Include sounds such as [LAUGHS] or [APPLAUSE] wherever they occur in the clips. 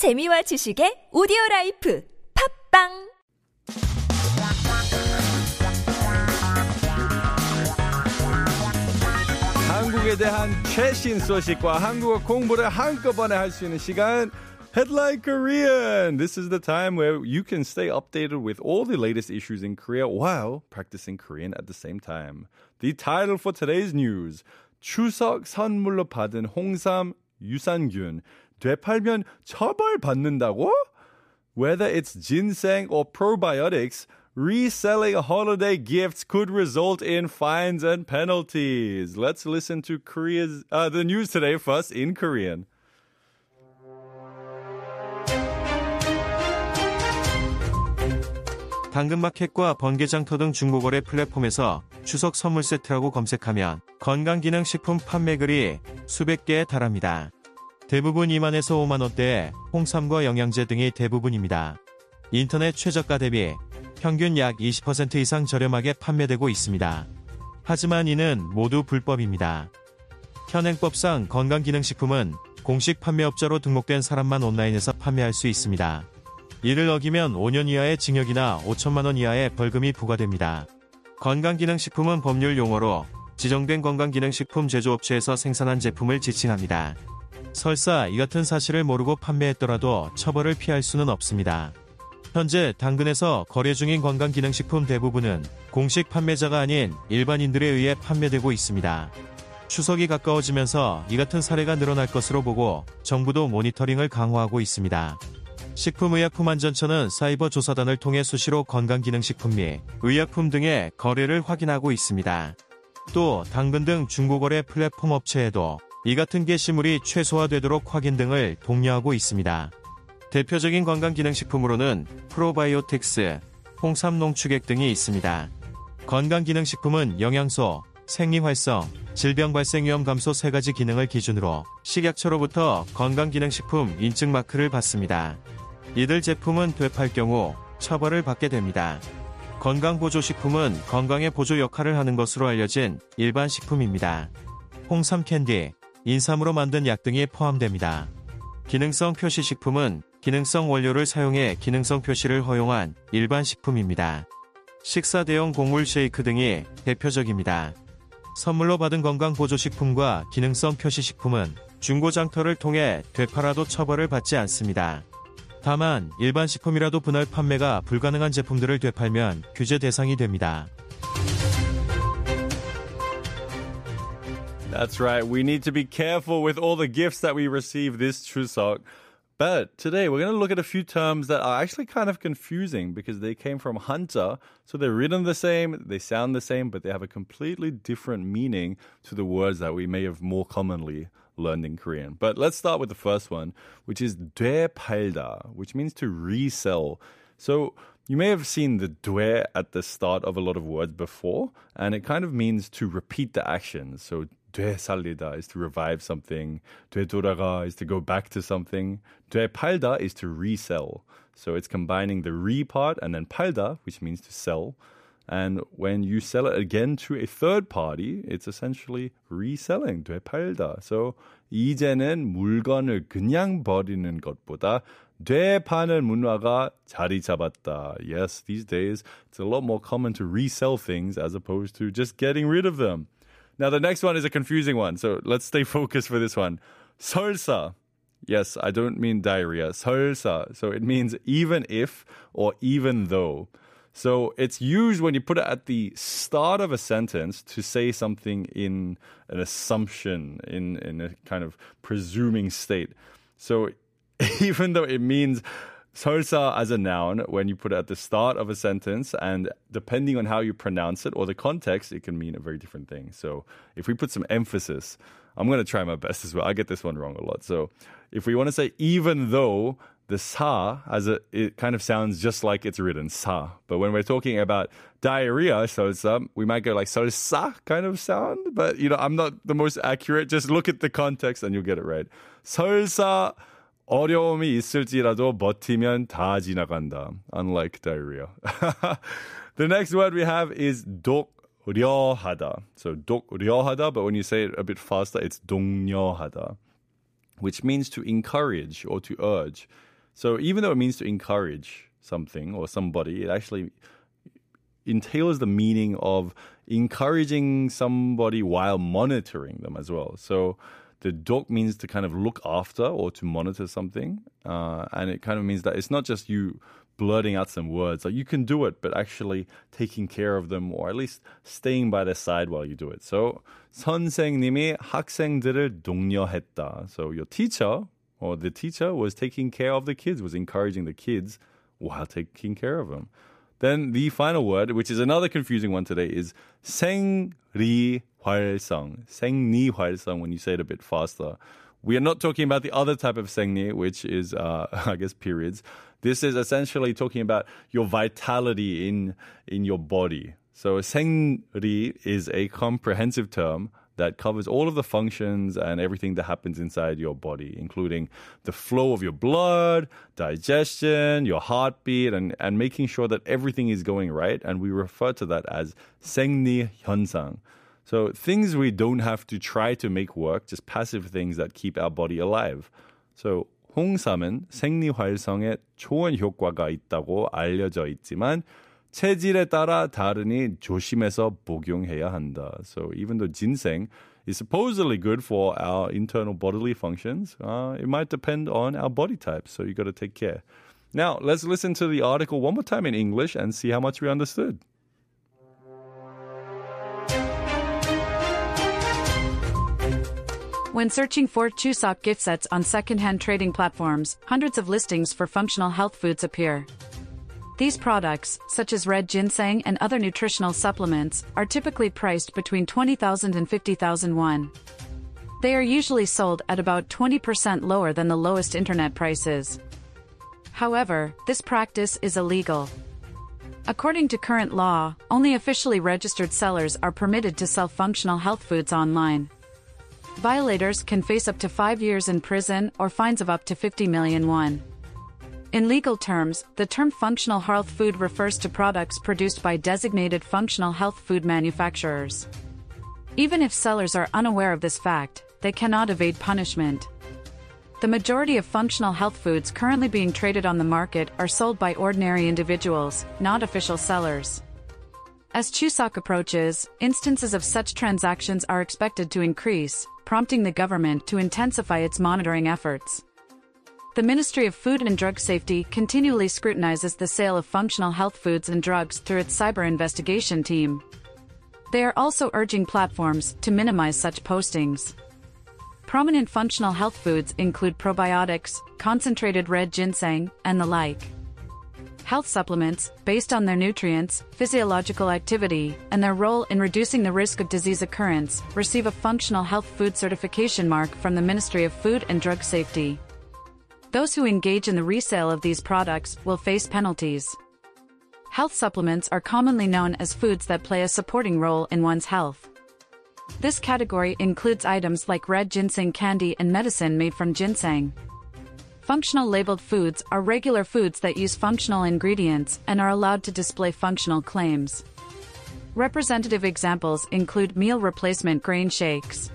재미와 지식의 오디오 라이프 팝빵 한국에 대한 최신 소식과 한국어 공부를 한꺼번에 할 수 있는 시간 Headline Korean. This is the time where you can stay updated with all the latest issues in Korea while practicing Korean at the same time. The title for today's news. 추석 선물로 받은 홍삼 유산균 되팔면 처벌받는다고? Whether it's ginseng or probiotics, reselling holiday gifts could result in fines and penalties. Let's listen to Korea's uh, the news today first in Korean. 당근마켓과 번개장터 등 중고거래 플랫폼에서 추석 선물 세트라고 검색하면 건강기능식품 판매글이 수백 개에 달합니다. 대부분 2만에서 5만원대의 홍삼과 영양제 등이 대부분입니다. 인터넷 최저가 대비 평균 약 20% 이상 저렴하게 판매되고 있습니다. 하지만 이는 모두 불법입니다. 현행법상 건강기능식품은 공식 판매업자로 등록된 사람만 온라인에서 판매할 수 있습니다. 이를 어기면 5년 이하의 징역이나 5천만 원 이하의 벌금이 부과됩니다. 건강기능식품은 법률 용어로 지정된 건강기능식품 제조업체에서 생산한 제품을 지칭합니다. 설사 이 같은 사실을 모르고 판매했더라도 처벌을 피할 수는 없습니다. 현재 당근에서 거래 중인 건강기능식품 대부분은 공식 판매자가 아닌 일반인들에 의해 판매되고 있습니다. 추석이 가까워지면서 이 같은 사례가 늘어날 것으로 보고 정부도 모니터링을 강화하고 있습니다. 식품의약품안전처는 사이버 조사단을 통해 수시로 건강기능식품 및 의약품 등의 거래를 확인하고 있습니다. 또 당근 등 중고거래 플랫폼 업체에도 이 같은 게시물이 최소화되도록 확인 등을 독려하고 있습니다. 대표적인 건강기능식품으로는 프로바이오틱스, 홍삼농축액 등이 있습니다. 건강기능식품은 영양소, 생리활성, 질병 발생 위험 감소 세 가지 기능을 기준으로 식약처로부터 건강기능식품 인증 마크를 받습니다. 이들 제품은 되팔 경우 처벌을 받게 됩니다. 건강보조식품은 건강의 보조 역할을 하는 것으로 알려진 일반 식품입니다. 홍삼 캔디, 인삼으로 만든 약 등이 포함됩니다. 기능성 표시 식품은 기능성 원료를 사용해 기능성 표시를 허용한 일반 식품입니다. 식사 대용 곡물 쉐이크 등이 대표적입니다. 선물로 받은 건강보조식품과 기능성 표시식품은 중고장터를 통해 되팔아도 처벌을 받지 않습니다. 다만 일반 식품이라도 분할 판매가 불가능한 제품들을 되팔면 규제 대상이 됩니다. That's right. We need to be careful with all the gifts that we receive this Chuseok. But today we're going to look at a few terms that are actually kind of confusing because they came from Hanja. So they're written the same, they sound the same, but they have a completely different meaning to the words that we may have more commonly learned in Korean. But let's start with the first one, which is 되팔다, which means to resell. So you may have seen the due at the start of a lot of words before, and it kind of means to repeat the action. So 되살리다 is to revive something. 되돌아가 is to go back to something. 되팔다 is to resell. So it's combining the re part and then 팔다, which means to sell. And when you sell it again to a third party, it's essentially reselling, 되팔다. So 이제는 물건을 그냥 버리는 것보다 되파는 문화가 자리 잡았다. Yes, these days it's a lot more common to resell things as opposed to just getting rid of them. Now the next one is a confusing one, so let's stay focused [LAUGHS] for this one. 설사. Yes, I don't mean diarrhea. 설사. So it means even if or even though. So it's used when you put it at the start of a sentence to say something in an assumption, in, in a kind of presuming state. So [LAUGHS] even though it means 설사 as a noun, when you put it at the start of a sentence, and depending on how you pronounce it or the context, it can mean a very different thing. So if we put some emphasis, I'm going to try my best as well. I get this one wrong a lot. So if we want to say, even though the sa as a, it kind of sounds just like it's written sa, but when we're talking about diarrhea, so it's we might go like salsa kind of sound, but you know I'm not the most accurate. Just look at the context and you'll get it right. 설사 어려움이 있을지라도 버티면 다 지나간다. Unlike diarrhea. [LAUGHS] the next word we have is 독려하다. So 독려하다, but when you say it a bit faster, it's 동려하다, which means to encourage or to urge. So even though it means to encourage something or somebody, it actually entails the meaning of encouraging somebody while monitoring them as well. So the dog means to kind of look after or to monitor something. Uh, and it kind of means that it's not just you blurting out some words. Like you can do it, but actually taking care of them or at least staying by their side while you do it. So 선생님이 학생들을 독려했다. So your teacher or the teacher was taking care of the kids, was encouraging the kids while taking care of them. Then the final word, which is another confusing one today, is 생리 활성. 생리활성 when you say it a bit faster. We are not talking about the other type of 생리, which is, uh, [LAUGHS] I guess, periods. This is essentially talking about your vitality in in your body. So 생리 is a comprehensive term that covers all of the functions and everything that happens inside your body, including the flow of your blood, digestion, your heartbeat, and, and making sure that everything is going right. And we refer to that as 생리 현상. So things we don't have to try to make work, just passive things that keep our body alive. So 홍삼은 생리 활성에 좋은 효과가 있다고 알려져 있지만 체질에 따라 다르니 조심해서 복용해야 한다. So even though ginseng is supposedly good for our internal bodily functions, uh, it might depend on our body type. So you got to take care. Now let's listen to the article one more time in English and see how much we understood. When searching for Chuseok gift sets on secondhand trading platforms, hundreds of listings for functional health foods appear. These products, such as red ginseng and other nutritional supplements, are typically priced between 20,000 and 50,000 won. They are usually sold at about 20% lower than the lowest internet prices. However, this practice is illegal. According to current law, only officially registered sellers are permitted to sell functional health foods online. Violators can face up to five years in prison or fines of up to 50 million won. In legal terms, the term functional health food refers to products produced by designated functional health food manufacturers. Even if sellers are unaware of this fact, they cannot evade punishment. The majority of functional health foods currently being traded on the market are sold by ordinary individuals, not official sellers. As Chuseok approaches, instances of such transactions are expected to increase, prompting the government to intensify its monitoring efforts. The Ministry of Food and Drug Safety continually scrutinizes the sale of functional health foods and drugs through its cyber investigation team. They are also urging platforms to minimize such postings. Prominent functional health foods include probiotics, concentrated red ginseng, and the like. Health supplements, based on their nutrients, physiological activity, and their role in reducing the risk of disease occurrence, receive a functional health food certification mark from the Ministry of Food and Drug Safety. Those who engage in the resale of these products will face penalties. Health supplements are commonly known as foods that play a supporting role in one's health. This category includes items like red ginseng candy and medicine made from ginseng. Functional labeled foods are regular foods that use functional ingredients and are allowed to display functional claims. Representative examples include meal replacement grain shakes.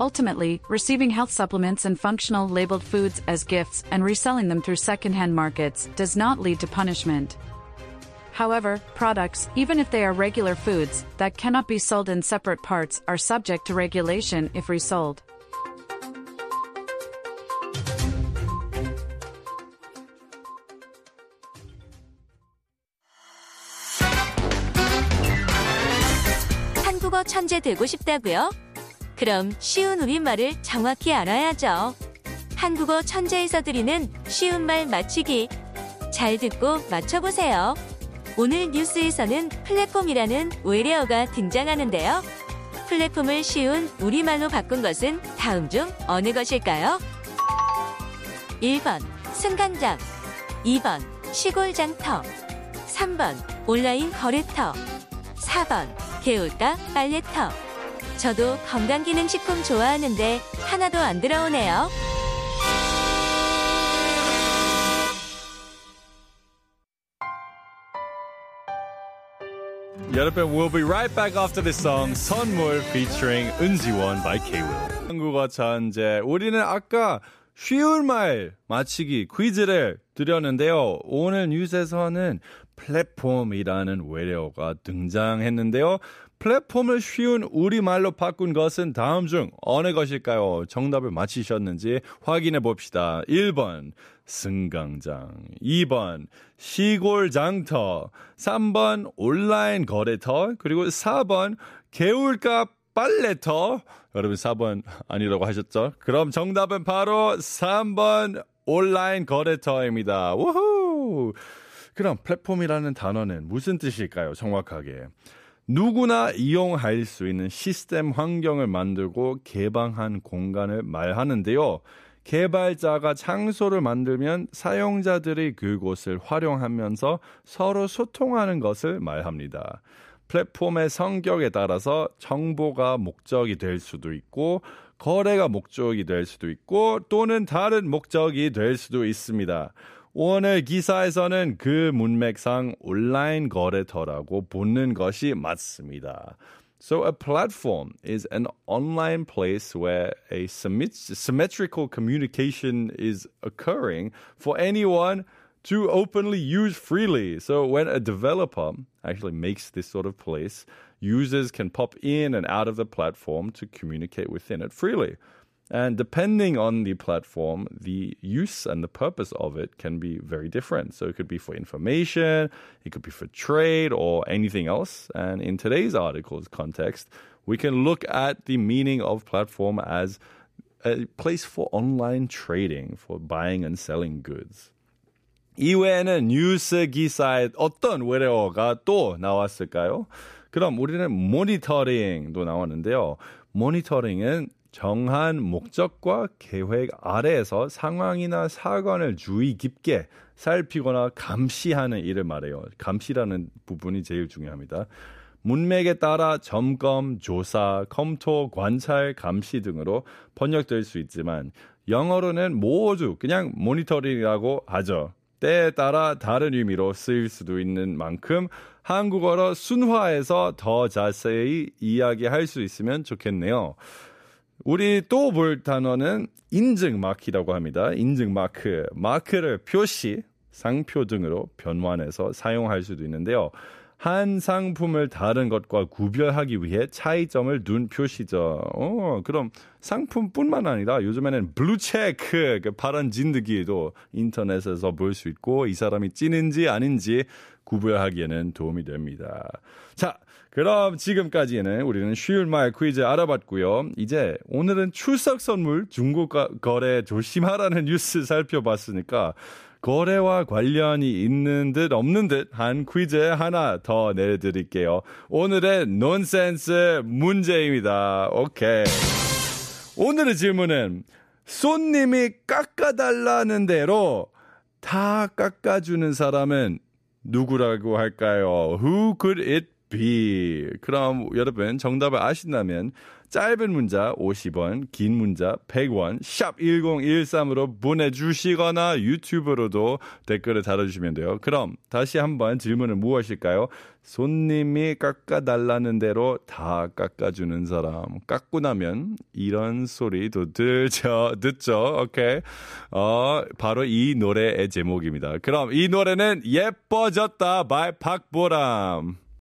Ultimately, receiving health supplements and functional labeled foods as gifts and reselling them through secondhand markets does not lead to punishment. However, products, even if they are regular foods, that cannot be sold in separate parts are subject to regulation if resold. 한국어 천재 되고 싶다고요? 그럼 쉬운 우리말을 정확히 알아야죠. 한국어 천재에서 드리는 쉬운 말 맞추기. 잘 듣고 맞춰보세요. 오늘 뉴스에서는 플랫폼이라는 외래어가 등장하는데요. 플랫폼을 쉬운 우리말로 바꾼 것은 다음 중 어느 것일까요? 1번 승강장 2번 시골장터 3번 온라인 거래터 4번 개울가 빨래터 저도 건강기능식품 좋아하는데 하나도 안 들어오네요. 여러분, we'll be right back after this song, 선물 featuring 은지원 by K-Will. 한국어 천재. 우리는 아까 쉬운 말 맞히기 퀴즈를 드렸는데요. 오늘 뉴스에서는 플랫폼이라는 외래어가 등장했는데요. 플랫폼을 쉬운 우리말로 바꾼 것은 다음 중 어느 것일까요? 정답을 맞히셨는지 확인해 봅시다. 1번 승강장, 2번 시골 장터, 3번 온라인 거래터, 그리고 4번 개울가 빨래터. 여러분 4번 아니라고 하셨죠? 그럼 정답은 바로 3번 온라인 거래터입니다. 우후! 그럼 플랫폼이라는 단어는 무슨 뜻일까요? 정확하게. 누구나 이용할 수 있는 시스템 환경을 만들고 개방한 공간을 말하는데요. 개발자가 장소를 만들면 사용자들이 그곳을 활용하면서 서로 소통하는 것을 말합니다. 플랫폼의 성격에 따라서 정보가 목적이 될 수도 있고 거래가 목적이 될 수도 있고 또는 다른 목적이 될 수도 있습니다. 오늘 기사에서는 그 문맥상 온라인 거래터라고 보는 것이 맞습니다. So a platform is an online place where a symmetrical communication is occurring for anyone to openly use freely. So when a developer actually makes this sort of place, users can pop in and out of the platform to communicate within it freely. And depending on the platform, the use and the purpose of it can be very different. So it could be for information, it could be for trade or anything else. And in today's article's context, we can look at the meaning of platform as a place for online trading, for buying and selling goods. 이외에는 뉴스 기사에 어떤 외래어가 또 나왔을까요? 그럼 우리는 모니터링도 나왔는데요. 모니터링은 정한 목적과 계획 아래에서 상황이나 사건을 주의 깊게 살피거나 감시하는 일을 말해요. 감시라는 부분이 제일 중요합니다. 문맥에 따라 점검, 조사, 검토, 관찰, 감시 등으로 번역될 수 있지만 영어로는 모두 그냥 모니터링이라고 하죠. 때에 따라 다른 의미로 쓰일 수도 있는 만큼 한국어로 순화해서 더 자세히 이야기할 수 있으면 좋겠네요. 우리 또 볼 단어는 인증 마크라고 합니다. 인증 마크. 마크를 표시, 상표 등으로 변환해서 사용할 수도 있는데요. 한 상품을 다른 것과 구별하기 위해 차이점을 둔 표시죠. 어, 그럼 상품뿐만 아니라 요즘에는 블루체크, 그 파란 진드기도 인터넷에서 볼 수 있고 이 사람이 찐인지 아닌지 구별하기에는 도움이 됩니다. 자, 그럼 지금까지는 우리는 쉬운 말 퀴즈 알아봤고요. 이제 오늘은 출석 선물 중고 거래 조심하라는 뉴스 살펴봤으니까 거래와 관련이 있는 듯 없는 듯 한 퀴즈 하나 더 내드릴게요. 오늘의 논센스 문제입니다. 오케이. 오늘의 질문은 손님이 깎아달라는 대로 다 깎아주는 사람은 누구라고 할까요? Who could it be? 그럼 여러분 정답을 아신다면 짧은 문자 50원, 긴 문자 100원, 샵 1013으로 보내주시거나 유튜브로도 댓글을 달아주시면 돼요. 그럼 다시 한번 질문은 무엇일까요? 손님이 깎아달라는 대로 다 깎아주는 사람. 깎고 나면 이런 소리도 들죠, [LAUGHS] 듣죠. 오케이. 어, 바로 이 노래의 제목입니다. 그럼 이 노래는 예뻐졌다 by 박보람.